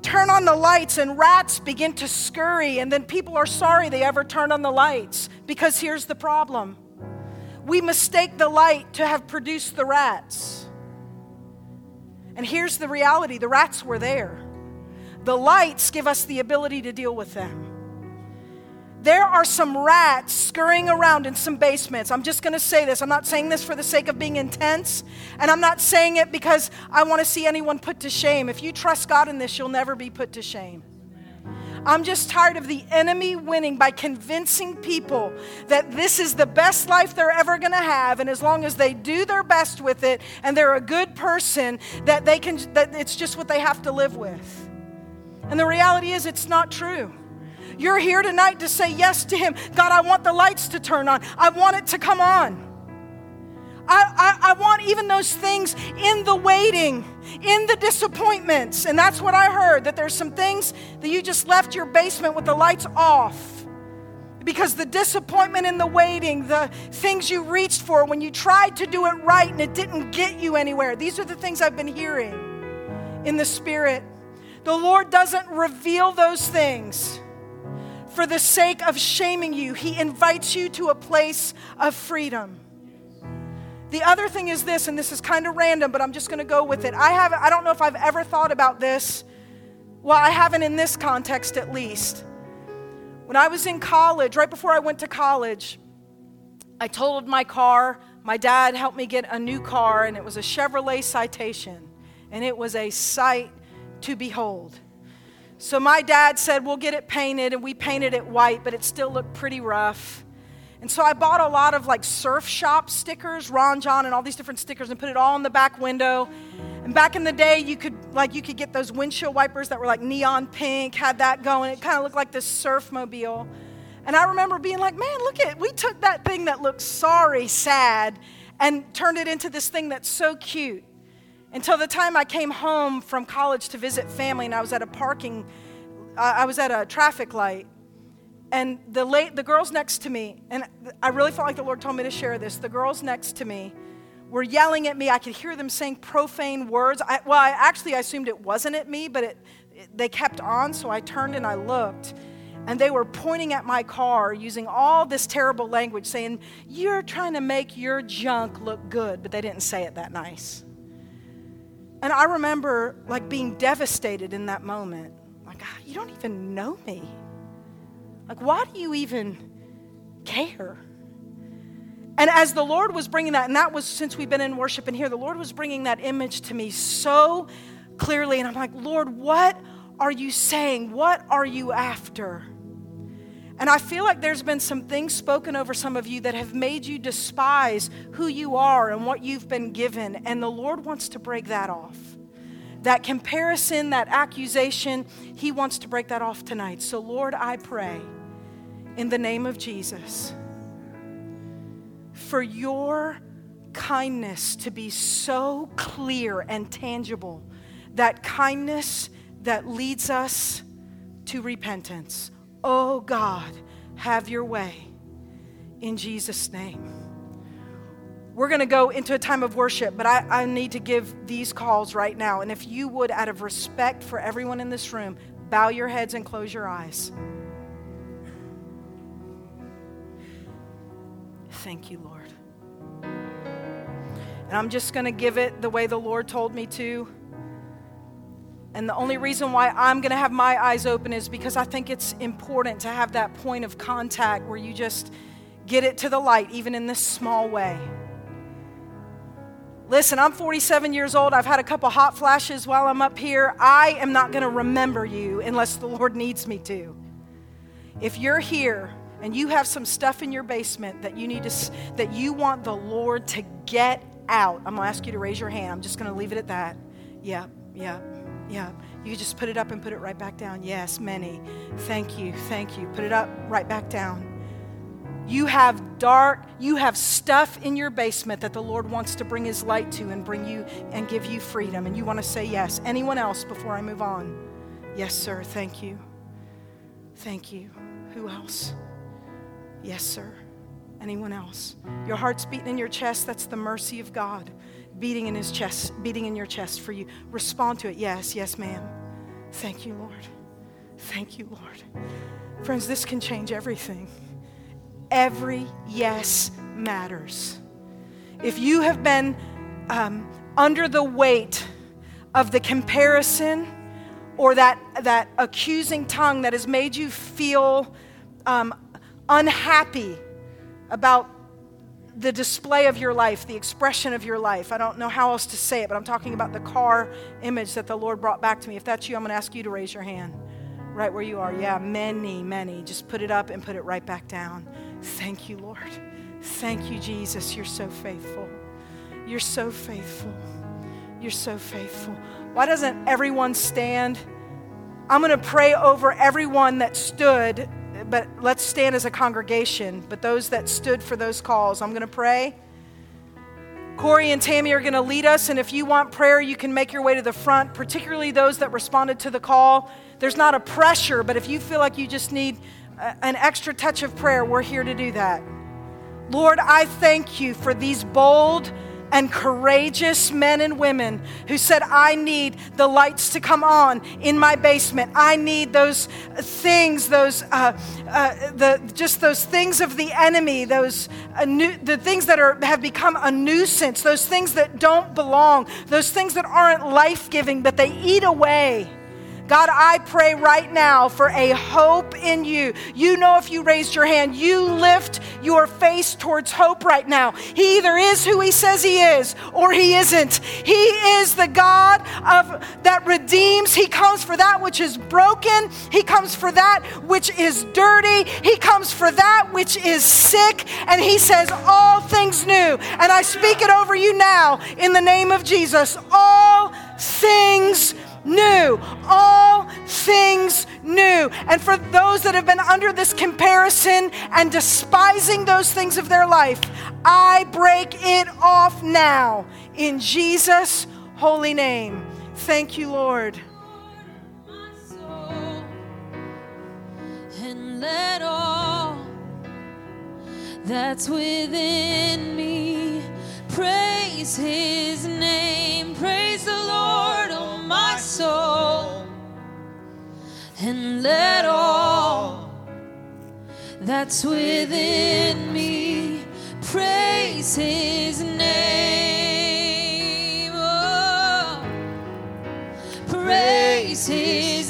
turn on the lights, and rats begin to scurry, and then people are sorry they ever turned on the lights because here's the problem we mistake the light to have produced the rats. And here's the reality the rats were there. The lights give us the ability to deal with them. There are some rats scurrying around in some basements. I'm just going to say this. I'm not saying this for the sake of being intense, and I'm not saying it because I want to see anyone put to shame. If you trust God in this, you'll never be put to shame. I'm just tired of the enemy winning by convincing people that this is the best life they're ever going to have and as long as they do their best with it and they're a good person that they can that it's just what they have to live with. And the reality is it's not true. You're here tonight to say yes to Him. God, I want the lights to turn on, I want it to come on. I, I, I, want even those things in the waiting, in the disappointments. And that's what I heard that there's some things that you just left your basement with the lights off. Because the disappointment in the waiting, the things you reached for when you tried to do it right and it didn't get you anywhere, these are the things I've been hearing in the Spirit. The Lord doesn't reveal those things for the sake of shaming you, He invites you to a place of freedom. The other thing is this, and this is kind of random, but I'm just going to go with it. I have I don't know if I've ever thought about this. Well, I haven't in this context at least. When I was in college, right before I went to college, I totaled my car. My dad helped me get a new car, and it was a Chevrolet Citation, and it was a sight to behold. So my dad said, We'll get it painted, and we painted it white, but it still looked pretty rough. And so I bought a lot of like surf shop stickers, Ron Jon, and all these different stickers, and put it all in the back window. And back in the day, you could like you could get those windshield wipers that were like neon pink, had that going. It kind of looked like this surf mobile. And I remember being like, man, look at. We took that thing that looked sorry, sad, and turned it into this thing that's so cute until the time I came home from college to visit family, and I was at a parking, uh, I was at a traffic light, and the late, the girls next to me, and I really felt like the Lord told me to share this. The girls next to me were yelling at me. I could hear them saying profane words. I, well, I actually assumed it wasn't at me, but it, it, they kept on, so I turned and I looked. And they were pointing at my car using all this terrible language, saying, You're trying to make your junk look good, but they didn't say it that nice. And I remember like being devastated in that moment. Like, ah, you don't even know me. Like, why do you even care? And as the Lord was bringing that, and that was since we've been in worship and here, the Lord was bringing that image to me so clearly. And I'm like, Lord, what are you saying? What are you after? And I feel like there's been some things spoken over some of you that have made you despise who you are and what you've been given. And the Lord wants to break that off. That comparison, that accusation, He wants to break that off tonight. So, Lord, I pray in the name of Jesus for your kindness to be so clear and tangible. That kindness that leads us to repentance Oh God, have your way in Jesus' name. We're going to go into a time of worship, but I, I need to give these calls right now. And if you would, out of respect for everyone in this room, bow your heads and close your eyes. Thank you, Lord. And I'm just going to give it the way the Lord told me to. And the only reason why I'm going to have my eyes open is because I think it's important to have that point of contact where you just get it to the light, even in this small way. Listen, I'm 47 years old. I've had a couple hot flashes while I'm up here. I am not going to remember you unless the Lord needs me to. If you're here and you have some stuff in your basement that you need to that you want the Lord to get out, I'm going to ask you to raise your hand. I'm just going to leave it at that. Yeah, yeah. Yeah. You just put it up and put it right back down. Yes, many. Thank you. Thank you. Put it up, right back down. You have dark, you have stuff in your basement that the Lord wants to bring His light to and bring you and give you freedom. And you want to say yes. Anyone else before I move on? Yes, sir. Thank you. Thank you. Who else? Yes, sir. Anyone else? Your heart's beating in your chest. That's the mercy of God beating in his chest, beating in your chest for you. Respond to it. Yes, yes, ma'am. Thank you, Lord. Thank you, Lord. Friends, this can change everything. Every yes matters. If you have been um, under the weight of the comparison or that, that accusing tongue that has made you feel um, unhappy about the display of your life, the expression of your life. I don't know how else to say it, but I'm talking about the car image that the Lord brought back to me. If that's you, I'm going to ask you to raise your hand right where you are. Yeah, many, many. Just put it up and put it right back down. Thank you, Lord. Thank you, Jesus. You're so faithful. You're so faithful. You're so faithful. Why doesn't everyone stand? I'm going to pray over everyone that stood but let's stand as a congregation. But those that stood for those calls, I'm going to pray. Corey and Tammy are going to lead us, and if you want prayer, you can make your way to the front, particularly those that responded to the call. There's not a pressure, but if you feel like you just need an extra touch of prayer, we're here to do that. Lord, I thank you for these bold, and courageous men and women who said, I need the lights to come on in my basement. I need those things, those, uh, uh, the, just those things of the enemy, those, uh, nu- the things that are, have become a nuisance, those things that don't belong, those things that aren't life giving, but they eat away. God, I pray right now for a hope in you. You know, if you raised your hand, you lift your face towards hope right now. He either is who he says he is or he isn't. He is the God of that redeems. He comes for that which is broken. He comes for that which is dirty. He comes for that which is sick. And he says, All things new. And I speak it over you now in the name of Jesus. All things new. All things new. And for those that have been under this comparison and despising those things of their life, I break it off now in Jesus' holy name. Thank you, Lord. And let all that's within me praise his name. Praise the Lord, And let all that's within me praise his name. Oh, praise his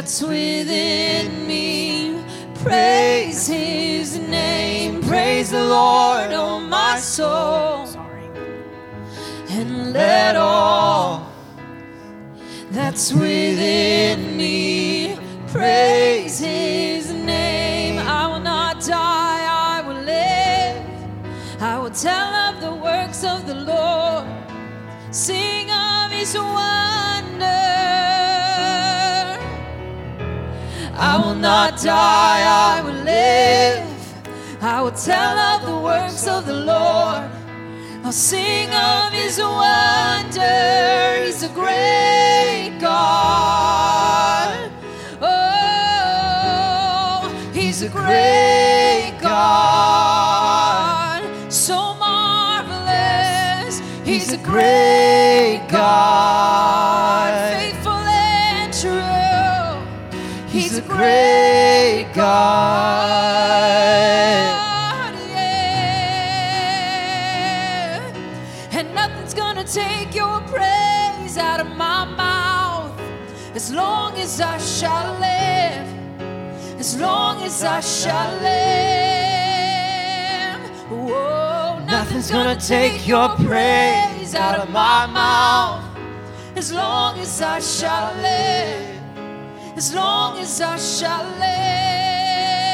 that's within me praise his name. Praise the Lord, oh my soul, and let all that's within me. Praise his name. I will not die, I will live. I will tell of the works of the Lord, sing of his wonder. I will not die, I will live. I will tell of the works of the Lord. I'll sing of his wonder. He's a great God. Oh, he's a great God. So marvelous. He's a great God. Great God. Yeah. And nothing's gonna take your praise out of my mouth as long as I shall live. As long as I shall live. Whoa, nothing's gonna take your praise out of my mouth as long as I shall live as long as I shall live.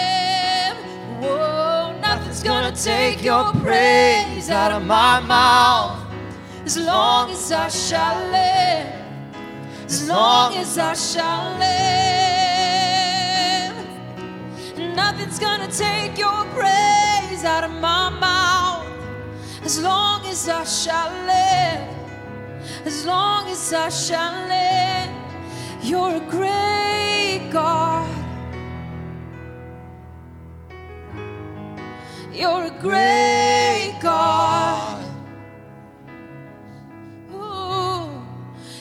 Whoa, nothing's gonna take your praise out of my mouth. As long as I shall live, as long as I shall live. Nothing's gonna take your praise out of my mouth. As long as I shall live, as long as I shall live. You're a great God. You're a great God. Ooh,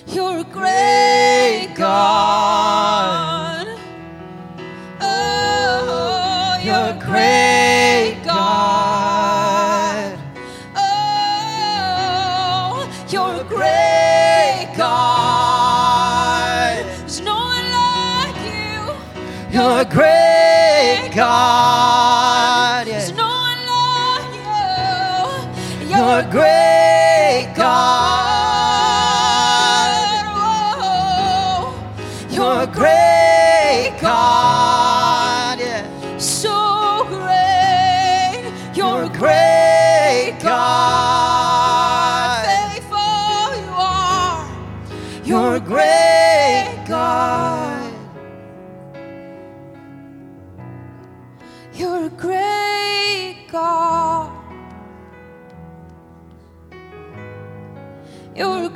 you're a great great God. There's no one like you. You're great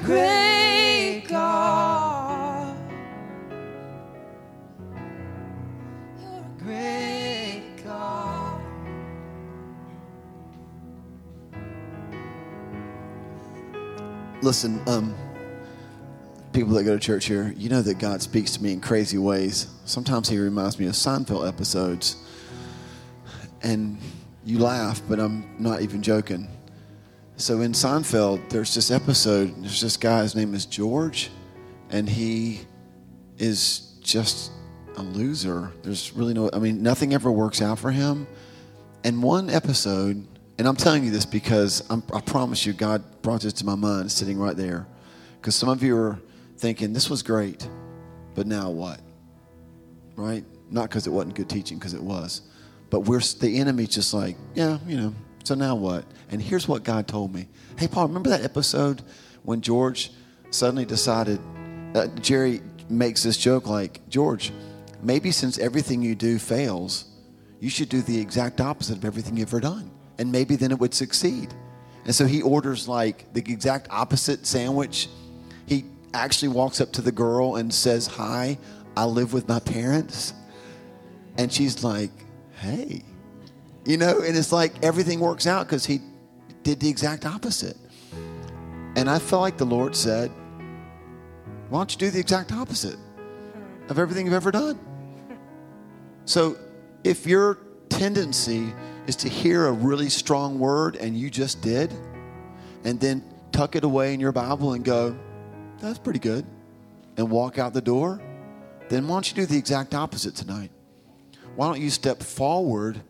great God. You're a Great God. Listen, um, people that go to church here, you know that God speaks to me in crazy ways. Sometimes He reminds me of Seinfeld episodes. And you laugh, but I'm not even joking. So in Seinfeld, there's this episode, there's this guy, his name is George, and he is just a loser. There's really no, I mean, nothing ever works out for him. And one episode, and I'm telling you this because I'm, I promise you, God brought this to my mind sitting right there. Because some of you are thinking, this was great, but now what? Right? Not because it wasn't good teaching, because it was. But we're the enemy's just like, yeah, you know, so now what? And here's what God told me. Hey, Paul, remember that episode when George suddenly decided, uh, Jerry makes this joke like, George, maybe since everything you do fails, you should do the exact opposite of everything you've ever done. And maybe then it would succeed. And so he orders like the exact opposite sandwich. He actually walks up to the girl and says, Hi, I live with my parents. And she's like, Hey, you know, and it's like everything works out because he did the exact opposite. And I felt like the Lord said, Why don't you do the exact opposite of everything you've ever done? So if your tendency is to hear a really strong word and you just did, and then tuck it away in your Bible and go, That's pretty good, and walk out the door, then why don't you do the exact opposite tonight? Why don't you step forward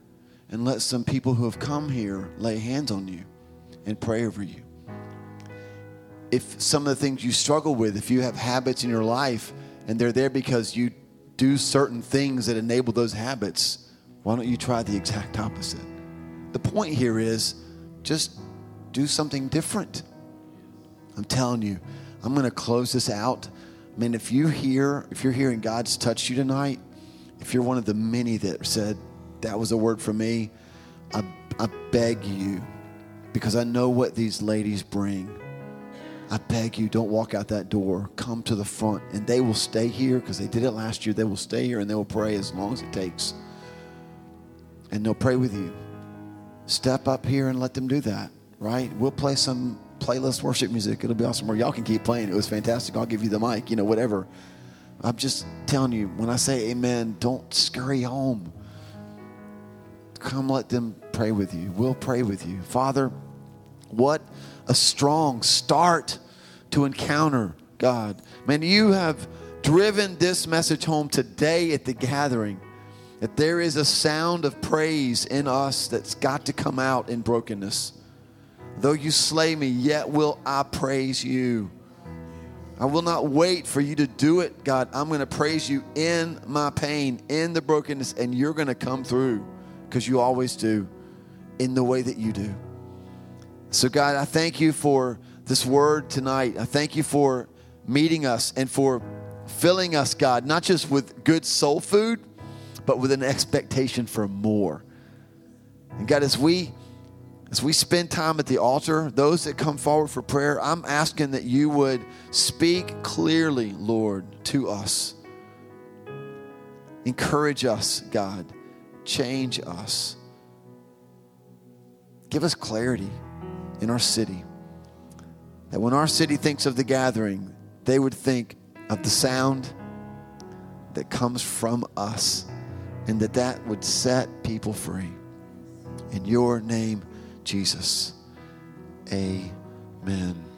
and let some people who have come here lay hands on you and pray over you? If some of the things you struggle with, if you have habits in your life and they're there because you do certain things that enable those habits, why don't you try the exact opposite? The point here is just do something different. I'm telling you, I'm going to close this out. I mean, if you hear, if you're hearing God's touched you tonight, if you're one of the many that said that was a word for me, I, I beg you, because I know what these ladies bring. I beg you, don't walk out that door. Come to the front, and they will stay here because they did it last year. They will stay here and they will pray as long as it takes. And they'll pray with you. Step up here and let them do that, right? We'll play some playlist worship music. It'll be awesome. Or y'all can keep playing. It was fantastic. I'll give you the mic, you know, whatever. I'm just telling you, when I say amen, don't scurry home. Come let them pray with you. We'll pray with you. Father, what a strong start to encounter God. Man, you have driven this message home today at the gathering that there is a sound of praise in us that's got to come out in brokenness. Though you slay me, yet will I praise you. I will not wait for you to do it, God. I'm going to praise you in my pain, in the brokenness, and you're going to come through because you always do in the way that you do. So, God, I thank you for this word tonight. I thank you for meeting us and for filling us, God, not just with good soul food, but with an expectation for more. And God, as we as we spend time at the altar, those that come forward for prayer, I'm asking that you would speak clearly, Lord, to us. Encourage us, God. Change us. Give us clarity in our city. That when our city thinks of the gathering, they would think of the sound that comes from us and that that would set people free. In your name, Jesus. Amen.